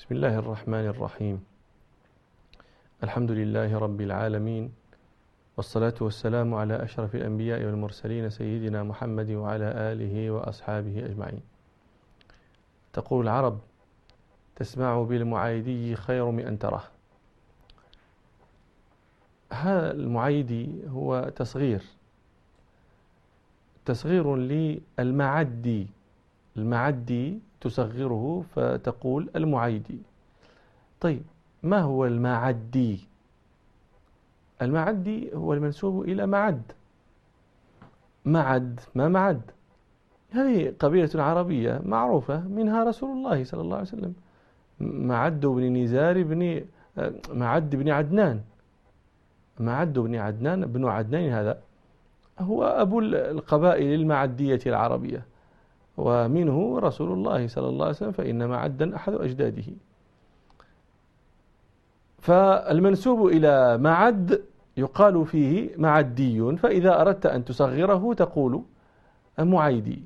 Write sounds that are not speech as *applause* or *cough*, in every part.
بسم الله الرحمن الرحيم. الحمد لله رب العالمين والصلاة والسلام على أشرف الأنبياء والمرسلين سيدنا محمد وعلى آله وأصحابه أجمعين. تقول العرب تسمع بالمعايدي خير من أن تراه. هذا المعايدي هو تصغير تصغير للمعدي. المعدي تصغره فتقول المعيدي. طيب ما هو المعدي؟ المعدي هو المنسوب إلى معد. معد ما معد؟ هذه قبيلة عربية معروفة منها رسول الله صلى الله عليه وسلم. معد بن نزار بن معد بن عدنان. معد بن عدنان بن عدنان هذا هو أبو القبائل المعدية العربية. ومنه رسول الله صلى الله عليه وسلم فإن معدا أحد أجداده. فالمنسوب إلى معد يقال فيه معدي فإذا أردت أن تصغره تقول معيدي.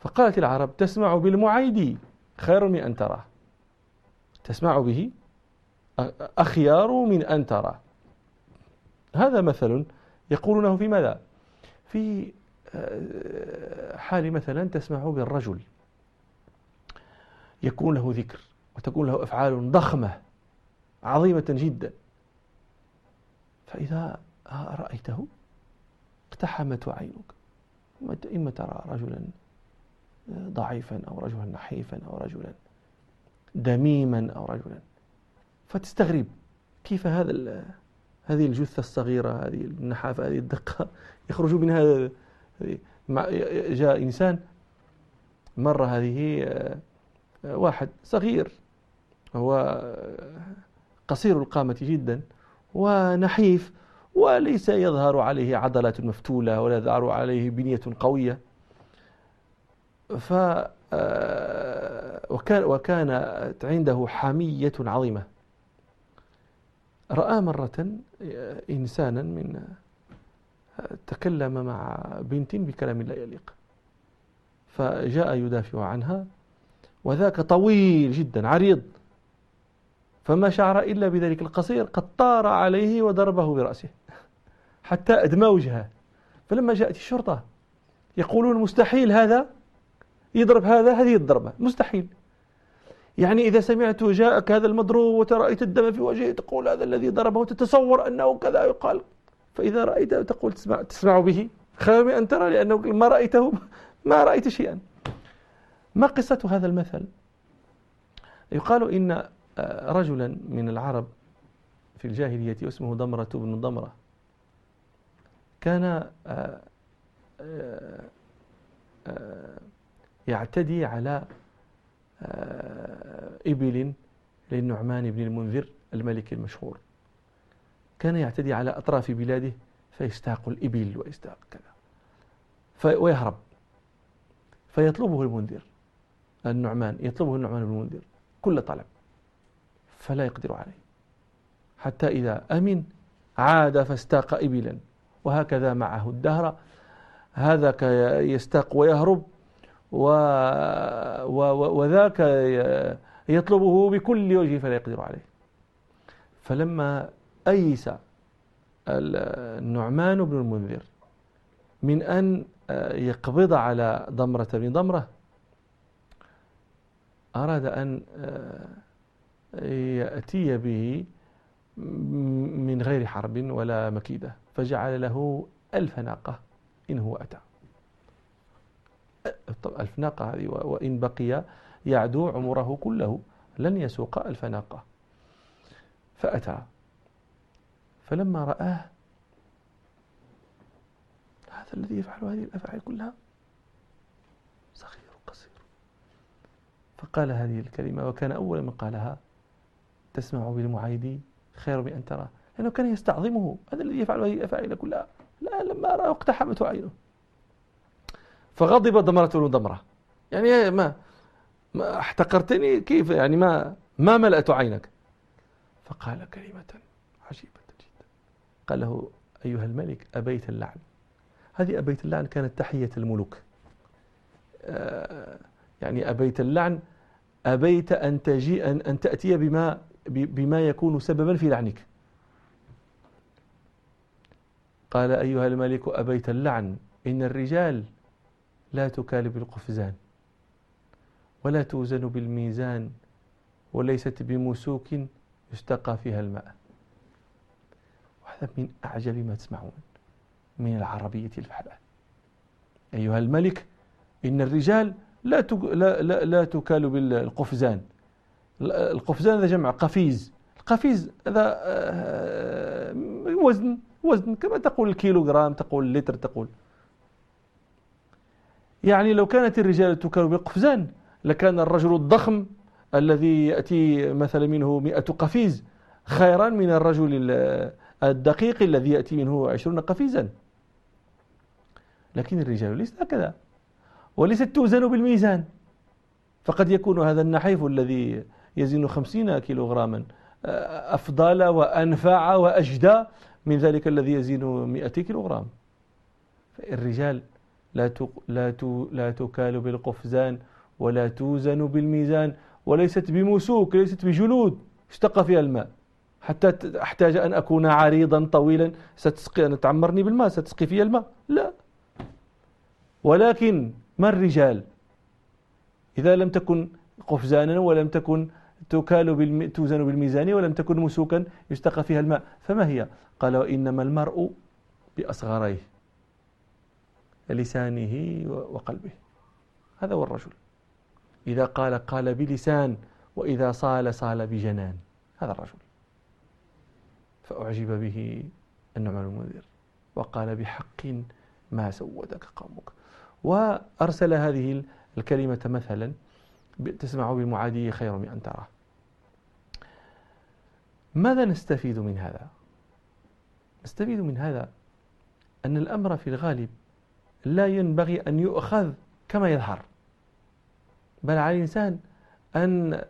فقالت العرب تسمع بالمعيدي خير من أن تراه. تسمع به أخيار من أن ترى هذا مثل يقولونه في ماذا؟ في آه، حال مثلا تسمع بالرجل يكون له ذكر وتكون له أفعال ضخمة عظيمة جدا. فإذا رأيته اقتحمت عينك إما ترى رجلا ضعيفا أو رجلا نحيفا أو رجلا دميما أو رجلا. فتستغرب كيف هذا هذه الجثة الصغيرة هذه النحافة هذه الدقة يخرج من هذا جاء إنسان مرة هذه آه، واحد صغير هو قصير القامة جدا ونحيف وليس يظهر عليه عضلات مفتولة ولا يظهر عليه بنية قوية. ف آه، وكان وكانت عنده حمية عظيمة. رأى مرة إنسانا من تكلم مع بنت بكلام لا يليق. فجاء يدافع عنها وذاك طويل جدا عريض. فما شعر إلا بذلك القصير قد طار عليه وضربه برأسه حتى أدمى وجهه. فلما جاءت الشرطة يقولون مستحيل هذا يضرب هذا هذه الضربة. مستحيل. يعني إذا سمعت جاءك هذا المضروب وترأيت الدم في وجهه تقول هذا الذي ضربه تتصور أنه كذا يقال فإذا رأيته تقول تسمع, تسمع به خير من أن ترى لأنه ما رأيته *laughs* ما رأيت شيئا. ما قصة هذا المثل؟ يقال إن آه، رجلا من العرب في الجاهلية اسمه ضمرة بن ضمرة كان آه، آه، يعتدي على إبل للنعمان بن المنذر الملك المشهور. كان يعتدي على أطراف بلاده فيستاق الإبل ويستاق كذا. ويهرب. فيطلبه المنذر النعمان يطلبه النعمان بن المنذر كل طلب. فلا يقدر عليه. حتى إذا أمن عاد فاستاق إبلا. وهكذا معه الدهر. هذا يستاق ويهرب. و... و... وذاك يطلبه بكل وجه فلا يقدر عليه. فلما أيس النعمان بن المنذر من أن يقبض على ضمرة بن ضمرة؟ أراد أن يأتي به من غير حرب ولا مكيدة فجعل له ألف ناقة إن هو أتى. ألف ناقة هذه وإن بقي يعدو عمره كله لن يسوق ألف ناقة. فأتى. فلما رآه هذا الذي يفعل هذه الأفعال كلها؟ صغير قصير. فقال هذه الكلمة وكان أول من قالها تسمع بالمعايدي خير من أن تراه لأنه كان يستعظمه هذا الذي يفعل هذه الأفعال كلها. لا لما رأى اقتحمته عينه. فغضب ضمرة ضمرة يعني ما ما احتقرتني كيف؟ يعني ما ما ملأت عينك؟ فقال كلمة عجيبة. قال له أيها الملك أبيت اللعن. هذه أبيت اللعن كانت تحية الملوك. آه، يعني أبيت اللعن أبيت أن, تجي أن, أن تأتي بما, بما يكون سببا في لعنك. قال أيها الملك أبيت اللعن. إن الرجال لا تكال بالقفزان ولا توزن بالميزان وليست بمسوك يستقى فيها الماء. من أعجب ما تسمعون من العربية الفحلة. أيها الملك إن الرجال لا لا لا, لا تكال بالقفزان. القفزان هذا جمع قفيز. القفيز هذا آه، وزن وزن. كما تقول الكيلوغرام تقول اللتر تقول. يعني لو كانت الرجال تكال بالقفزان لكان الرجل الضخم الذي يأتي مثلا منه مئة قفيز خيرا من الرجل الدقيق الذي يأتي منه عشرون قفيزا. لكن الرجال ليس هكذا. وليست توزن بالميزان. فقد يكون هذا النحيف الذي يزن خمسين كيلوغراما آه، أفضل وأنفع وأجدى من ذلك الذي يزن مئة كيلوغرام. الرجال لا لا لا تكال بالقفزان ولا توزن بالميزان وليست بمسوك ليست بجلود اشتق فيها الماء. حتى أحتاج أن أكون عريضا طويلا. ستسقي أن تعمرني بالماء ستسقي فيها الماء. لا. ولكن ما الرجال؟ إذا لم تكن قفزانا ولم تكن تكال بالم... توزن بالميزان ولم تكن مسوكا يشتقى فيها الماء. فما هي؟ قال وإنما المرء بأصغريه لسانه وقلبه. هذا هو الرجل. إذا قال قال بلسان وإذا صال صال بجنان. هذا الرجل. فأعجب به النعمان المنذر وقال بحق ما سودك قومك. وأرسل هذه الكلمة مثلا تسمع بمعادي خير من أن تراه. ماذا نستفيد من هذا؟ نستفيد من هذا أن الأمر في الغالب لا ينبغي أن يؤخذ كما يظهر. بل على الإنسان أن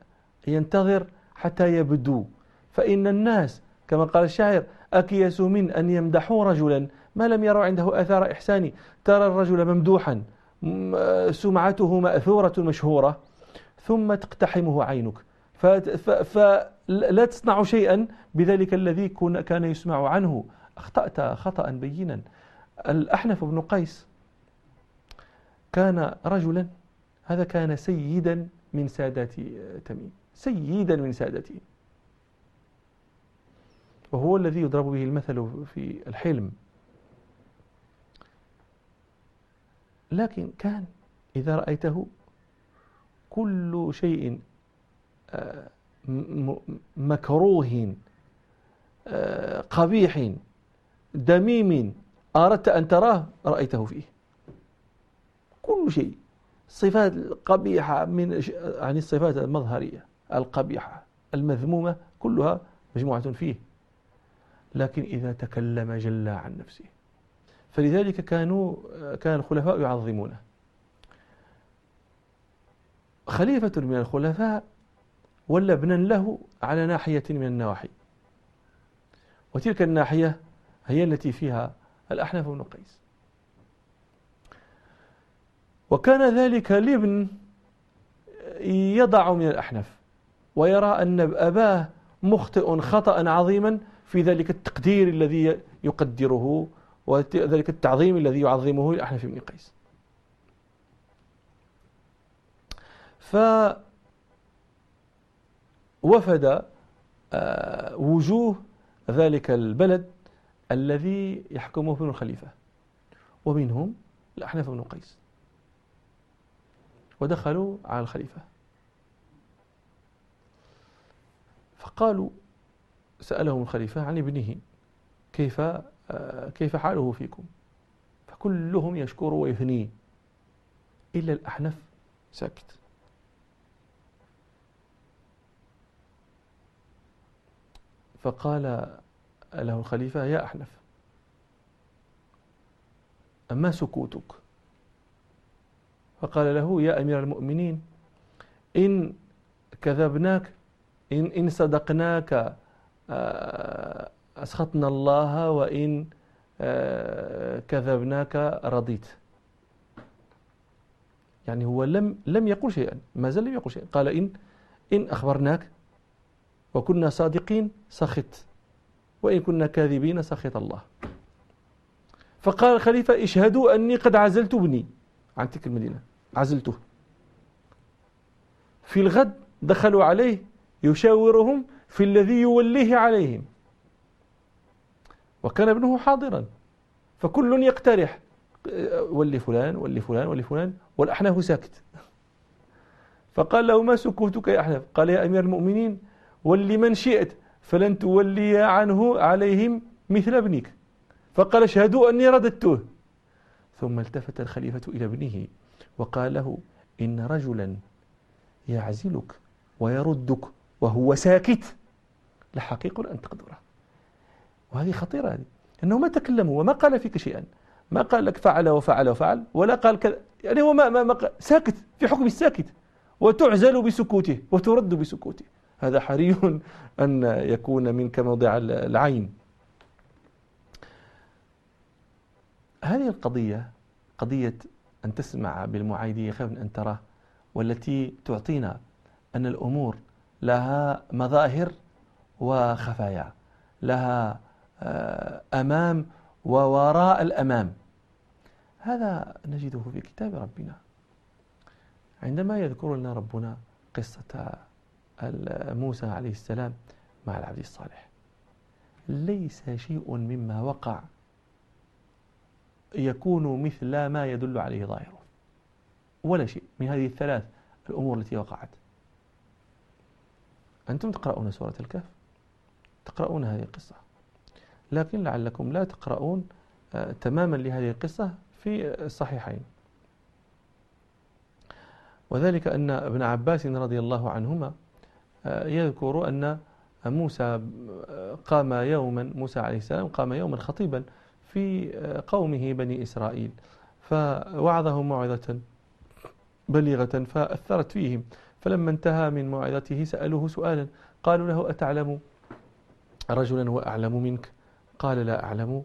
ينتظر حتى يبدو. فإن الناس كما قال الشاعر أكيس من أن يمدحوا رجلا؟ ما لم يروا عنده أثار إحسان؟ ترى الرجل ممدوحا سمعته مأثورة مشهورة ثم تقتحمه عينك. فلا تصنع شيئا بذلك الذي كان يسمع عنه. أخطأت خطأ بينا. الأحنف بن قيس كان رجلا. هذا كان سيدا من سادات تميم. سيدا من سادته وهو الذي يضرب به المثل في الحلم. لكن كان إذا رأيته كل شيء آه، مكروه آه، قبيح دميم أردت أن تراه رأيته فيه. كل شيء. صفات قبيحة من يعني الصفات المظهرية القبيحة المذمومة كلها مجموعة فيه. لكن إذا تكلم جل عن نفسه. فلذلك كانوا كان الخلفاء يعظمونه. خليفة من الخلفاء ولا ابنا له على ناحية من النواحي. وتلك الناحية هي التي فيها الأحنف بن قيس. وكان ذلك الابن يضع من الأحنف ويرى أن أباه مخطئ خطأ عظيما في ذلك التقدير الذي يقدره وذلك التعظيم الذي يعظمه الأحنف بن قيس. فوفد آه، وجوه ذلك البلد الذي يحكمه ابن الخليفة ومنهم الأحنف بن قيس. ودخلوا على الخليفة. فقالوا سألهم الخليفة عن ابنه كيف آه، كيف حاله فيكم؟ فكلهم يشكر ويثني. إلا الأحنف ساكت فقال له الخليفة يا أحنف أما سكوتك؟ فقال له يا أمير المؤمنين إن كذبناك إن, إن صدقناك أسخطنا الله وإن آه، كذبناك رضيت. يعني هو لم لم يقل شيئا ما زال لم يقل شيئا. قال إن إن أخبرناك وكنا صادقين سخط. وإن كنا كاذبين سخط الله. فقال الخليفة اشهدوا أني قد عزلت ابني. عن تلك المدينة. عزلته. في الغد دخلوا عليه يشاورهم في الذي يوليه عليهم. وكان ابنه حاضرا. فكل يقترح ولي فلان ولي فلان ولي فلان والأحناف ساكت. فقال له ما سكوتك يا أحناف؟ قال يا أمير المؤمنين ولي من شئت فلن تولي عنه عليهم مثل ابنك. فقال اشهدوا أني رددته. ثم التفت الخليفة إلى ابنه وقال له إن رجلا يعزلك ويردك وهو ساكت. لحقيق أن تقدره. وهذه خطيرة هذه. أنه ما تكلم وما قال فيك شيئا. ما قال لك فعل وفعل وفعل ولا قال كذا. يعني هو ما, ما, ما ساكت في حكم الساكت وتعزل بسكوته وترد بسكوته. هذا حري *laughs* أن يكون منك موضع العين. هذه القضية قضية أن تسمع بالمعايدية خير من أن تراه والتي تعطينا أن الأمور لها مظاهر وخفايا. لها آه، أمام ووراء الأمام. هذا نجده في كتاب ربنا. عندما يذكر لنا ربنا قصة موسى عليه السلام مع العبد الصالح. ليس شيء مما وقع يكون مثل ما يدل عليه ظاهره. ولا شيء من هذه الثلاث الأمور التي وقعت. أنتم تقرؤون سورة الكهف؟ تقرؤون هذه القصة. لكن لعلكم لا تقرؤون آه، تماما لهذه القصة في الصحيحين. وذلك أن ابن عباس رضي الله عنهما آه، يذكر أن موسى آه، قام يوما موسى عليه السلام قام يوما خطيبا في قومه بني إسرائيل. فوعظهم موعظة بليغة فأثرت فيهم. فلما انتهى من موعظته سألوه سؤالا قالوا له أتعلم رجلا هو أعلم منك؟ قال لا أعلم.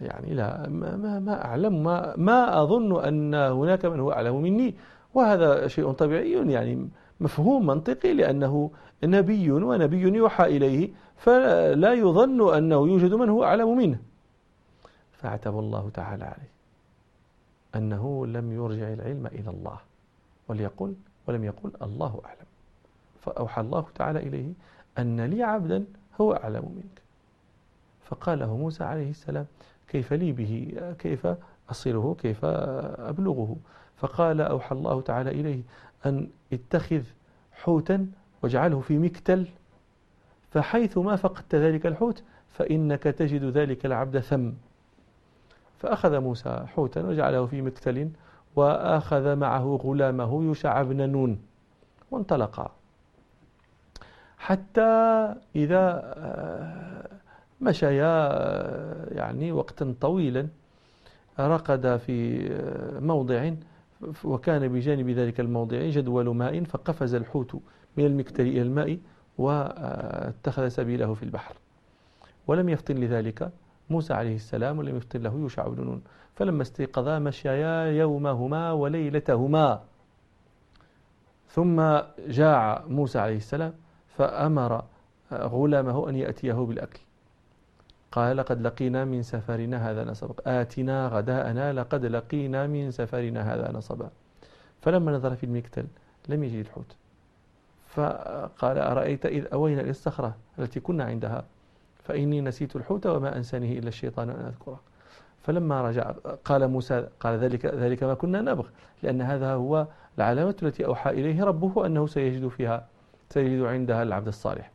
يعني لا ما, ما أعلم. ما, ما أظن أن هناك من هو أعلم مني. وهذا شيء طبيعي يعني مفهوم منطقي لأنه نبي ونبي يوحى إليه فلا يظن أنه يوجد من هو أعلم منه. فعتب الله تعالى عليه أنه لم يرجع العلم إلى الله وليقل ولم يقل الله أعلم. فأوحى الله تعالى إليه أن لي عبدا هو أعلم منك. فقال له موسى عليه السلام كيف لي به؟ كيف أصله كيف أبلغه؟ فقال أوحى الله تعالى إليه أن اتخذ حوتا واجعله في مكتل فحيث ما فقدت ذلك الحوت فإنك تجد ذلك العبد ثم. فأخذ موسى حوتا وجعله في مكتل وأخذ معه غلامه يوشع بن نون وانطلقا. حتى إذا آه، مشيا آه، يعني وقتا طويلا رقد في آه، موضع وكان بجانب ذلك الموضع جدول ماء فقفز الحوت من المكتل إلى الماء واتخذ سبيله في البحر. ولم يفطن لذلك. موسى عليه السلام ولم يفطن له يوشع بن نون. فلما استيقظا مشيا يومهما وليلتهما. ثم جاع موسى عليه السلام. فأمر غلامه أن يأتيه بالأكل. قال لقد لقينا من سفرنا هذا نصبا. آتنا غداءنا لقد لقينا من سفرنا هذا نصبا. فلما نظر في المكتل لم يجد الحوت. فقال أرأيت إذ أوينا إلى الصخرة التي كنا عندها؟ فإني نسيت الحوت وما أنسانه إلا الشيطان أن أذكره. فلما رجع قال موسى قال ذلك ذلك ما كنا نبغ لأن هذا هو العلامة التي أوحى إليه ربه أنه سيجد فيها. سيجد عندها العبد الصالح.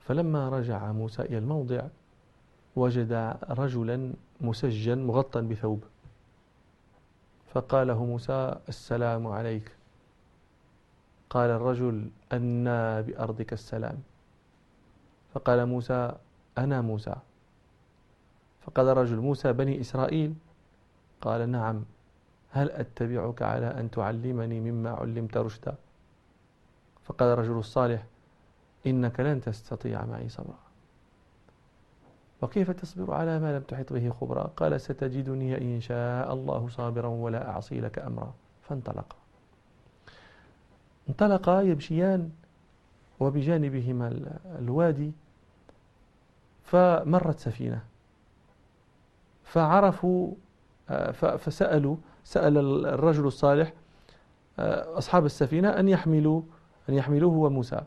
فلما رجع موسى إلى الموضع وجد رجلا مسجا مغطى بثوب. فقال له موسى السلام عليك. قال الرجل أنا بأرضك السلام. فقال موسى أنا موسى. فقال الرجل موسى بني إسرائيل. قال نعم. هل أتبعك على أن تعلمني مما علمت رشدا؟ فقال الرجل الصالح إنك لن تستطيع معي صبرا. وكيف تصبر على ما لم تحط به خبرا؟ قال ستجدني إن شاء الله صابرا ولا أعصي لك أمرا. فانطلقا انطلقا يمشيان وبجانبهما الوادي فمرت سفينة. فعرفوا فسألوا سأل الرجل الصالح آه، أصحاب السفينة أن يحملوا أن يحملوه وموسى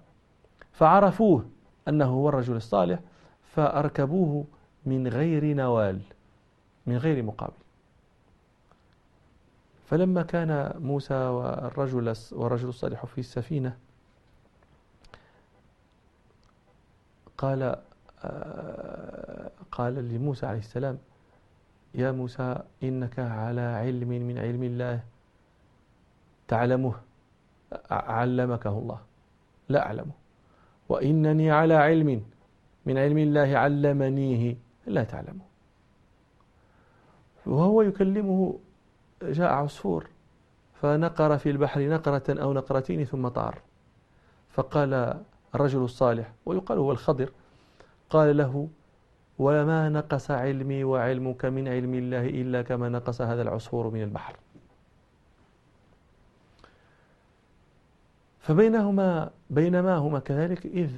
فعرفوه أنه هو الرجل الصالح فأركبوه من غير نوال من غير مقابل. فلما كان موسى والرجل والرجل الصالح في السفينة قال آه، قال لموسى عليه السلام يا موسى إنك على علم من علم الله تعلمه. علمكه الله. لا أعلمه. وإنني على علم من علم الله علمنيه. لا تعلمه. وهو يكلمه جاء عصفور فنقر في البحر نقرة أو نقرتين ثم طار. فقال الرجل الصالح ويقال هو الخضر قال له وما نقص علمي وعلمك من علم الله إلا كما نقص هذا العصفور من البحر. فبينهما بينما هما كذلك إذ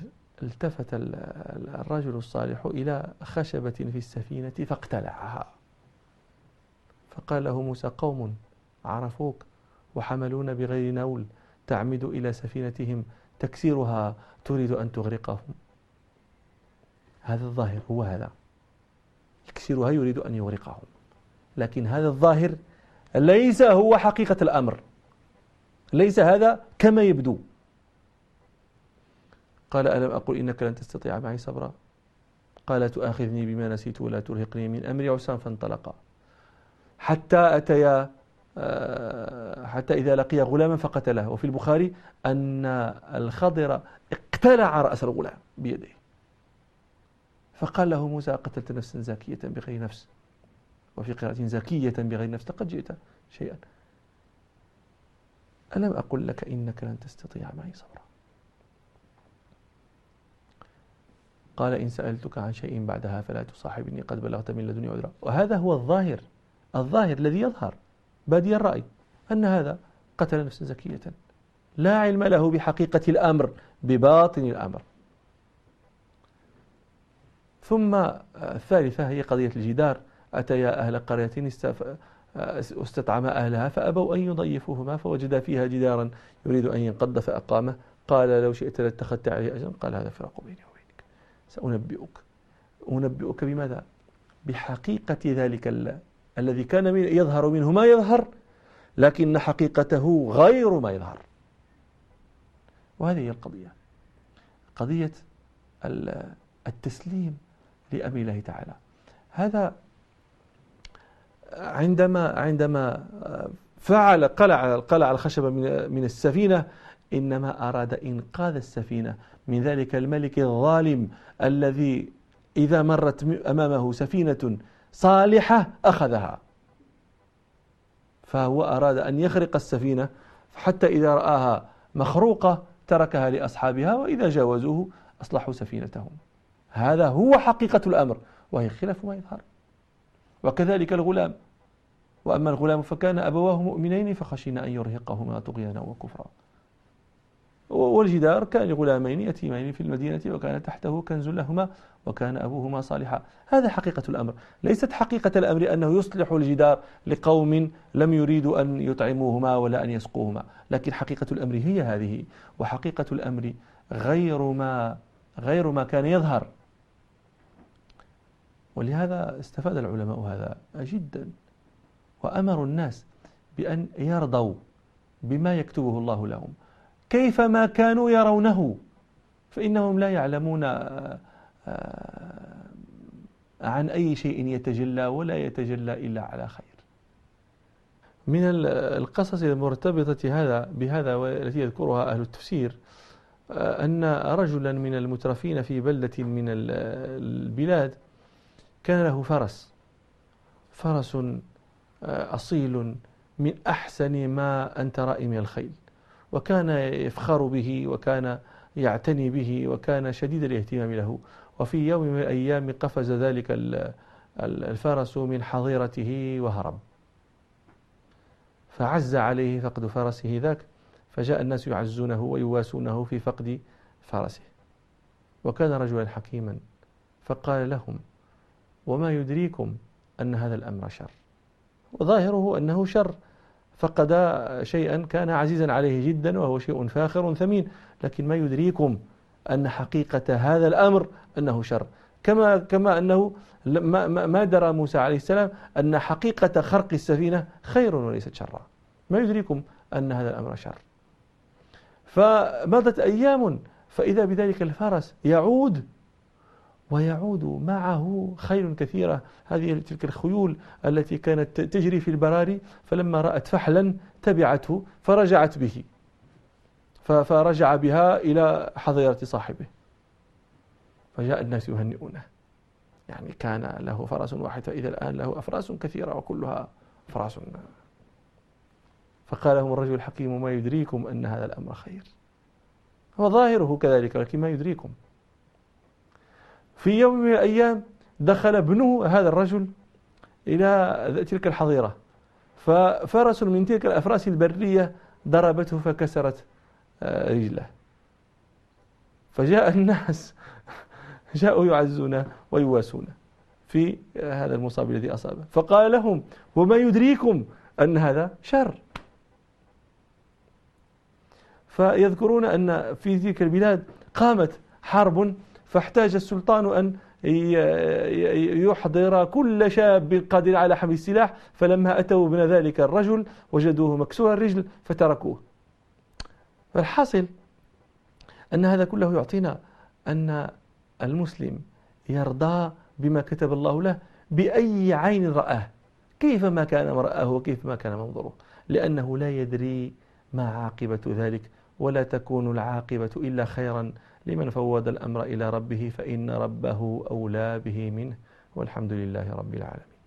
التفت الرجل الصالح إلى خشبة في السفينة فاقتلعها. فقال له موسى قوم عرفوك وحملون بغير نول تعمد إلى سفينتهم تكسيرها تريد أن تغرقهم. هذا الظاهر هو هذا. يكسرها يريد أن يغرقهم. لكن هذا الظاهر ليس هو حقيقة الأمر. ليس هذا كما يبدو. قال ألم أقل إنك لن تستطيع معي صبرا؟ قال تؤاخذني بما نسيت ولا ترهقني من أمري. عسان فانطلقا حتى أتيا آه، حتى إذا لقي غلاما فقتله. وفي البخاري أن الخضر اقتلع رأس الغلام بيده. فقال له موسى قتلت نفسا زاكية بغير نفس؟ وفي قراءة زكية بغير نفس لقد جئت شيئا. ألم أقل لك إنك لن تستطيع معي صبرا؟ قال إن سألتك عن شيء بعدها فلا تصاحبني قد بلغت من لدني عذرا. وهذا هو الظاهر الظاهر الذي يظهر بادي الرأي أن هذا قتل نفسا زكية لا علم له بحقيقة الأمر بباطن الأمر. ثم الثالثة هي قضية الجدار. أتيا أهل قرية استطعما أهلها فأبوا أن يضيفوهما فوجدا فيها جدارا يريد أن ينقض فأقامه. قال لو شئت لاتخذت عليه أجرا. قال هذا فراق بيني وبينك. سأنبئك. أنبئك بماذا؟ بحقيقة ذلك الذي كان يظهر منه ما يظهر لكن حقيقته غير ما يظهر. وهذه هي القضية. قضية التسليم. لأمر الله تعالى. هذا عندما عندما فعل قلع قلع الخشبة من من السفينة إنما أراد إنقاذ السفينة. من ذلك الملك الظالم الذي إذا مرت أمامه سفينة صالحة أخذها. فهو أراد أن يخرق السفينة حتى إذا رآها مخروقة تركها لأصحابها وإذا جاوزوه أصلحوا سفينتهم. هذا هو حقيقة الأمر. وهي خلاف ما يظهر. وكذلك الغلام. وأما الغلام فكان أبواه مؤمنين فخشينا أن يرهقهما طغيانا وكفرا. والجدار كان لغلامين يتيمين في المدينة وكان تحته كنز لهما وكان أبوهما صالحا. هذا حقيقة الأمر. ليست حقيقة الأمر أنه يصلح الجدار لقوم لم يريدوا أن يطعموهما ولا أن يسقوهما. لكن حقيقة الأمر هي هذه. وحقيقة الأمر غير ما غير ما كان يظهر. ولهذا استفاد العلماء هذا جدا. وأمروا الناس بأن يرضوا بما يكتبه الله لهم. كيفما كانوا يرونه؟ فإنهم لا يعلمون آه، آه، عن أي شيء يتجلى ولا يتجلى إلا على خير. من القصص المرتبطة هذا بهذا والتي يذكرها أهل التفسير آه، أن رجلا من المترفين في بلدة من البلاد كان له فرس. فرس آه، أصيل من أحسن ما أنت رأي من الخيل. وكان يفخر به وكان يعتني به وكان شديد الاهتمام له. وفي يوم من الأيام قفز ذلك الفرس من حظيرته وهرب. فعز عليه فقد فرسه ذاك فجاء الناس يعزونه ويواسونه في فقد فرسه. وكان رجلا حكيما فقال لهم وما يدريكم أن هذا الأمر شر. وظاهره أنه شر فقد شيئا كان عزيزا عليه جدا وهو شيء فاخر ثمين. لكن ما يدريكم أن حقيقة هذا الأمر أنه شر. كما كما أنه ما, درى موسى عليه السلام أن حقيقة خرق السفينة خير وليست شرا. ما يدريكم أن هذا الأمر شر. فمضت أيام فإذا بذلك الفرس يعود ويعود معه خيل كثيرة. هذه تلك الخيول التي كانت تجري في البراري فلما رأت فحلا تبعته فرجعت به. فرجع بها إلى حظيرة صاحبه. فجاء الناس يهنئونه. يعني كان له فرس واحد فإذا الآن له أفراس كثيرة وكلها أفراس. فقال لهم الرجل الحكيم ما يدريكم أن هذا الأمر خير? هو ظاهره كذلك لكن ما يدريكم. في يوم من الأيام دخل ابنه هذا الرجل إلى تلك الحظيرة. ففرس من تلك الأفراس البرية ضربته فكسرت آه، رجله. فجاء الناس *laughs* جاءوا يعزون ويواسون في هذا المصاب الذي أصابه فقال لهم وما يدريكم أن هذا شر؟ فيذكرون أن في تلك البلاد قامت حرب فاحتاج السلطان أن يحضر كل شاب قادر على حمل السلاح فلما أتوا من ذلك الرجل وجدوه مكسور الرجل فتركوه. فالحاصل أن هذا كله يعطينا أن المسلم يرضى بما كتب الله له بأي عين رآه. كيفما كان مرآه وكيفما كان منظره لأنه لا يدري ما عاقبة ذلك ولا تكون العاقبة إلا خيرا. لمن فوض الأمر إلى ربه فإن ربه أولى به منه والحمد لله رب العالمين.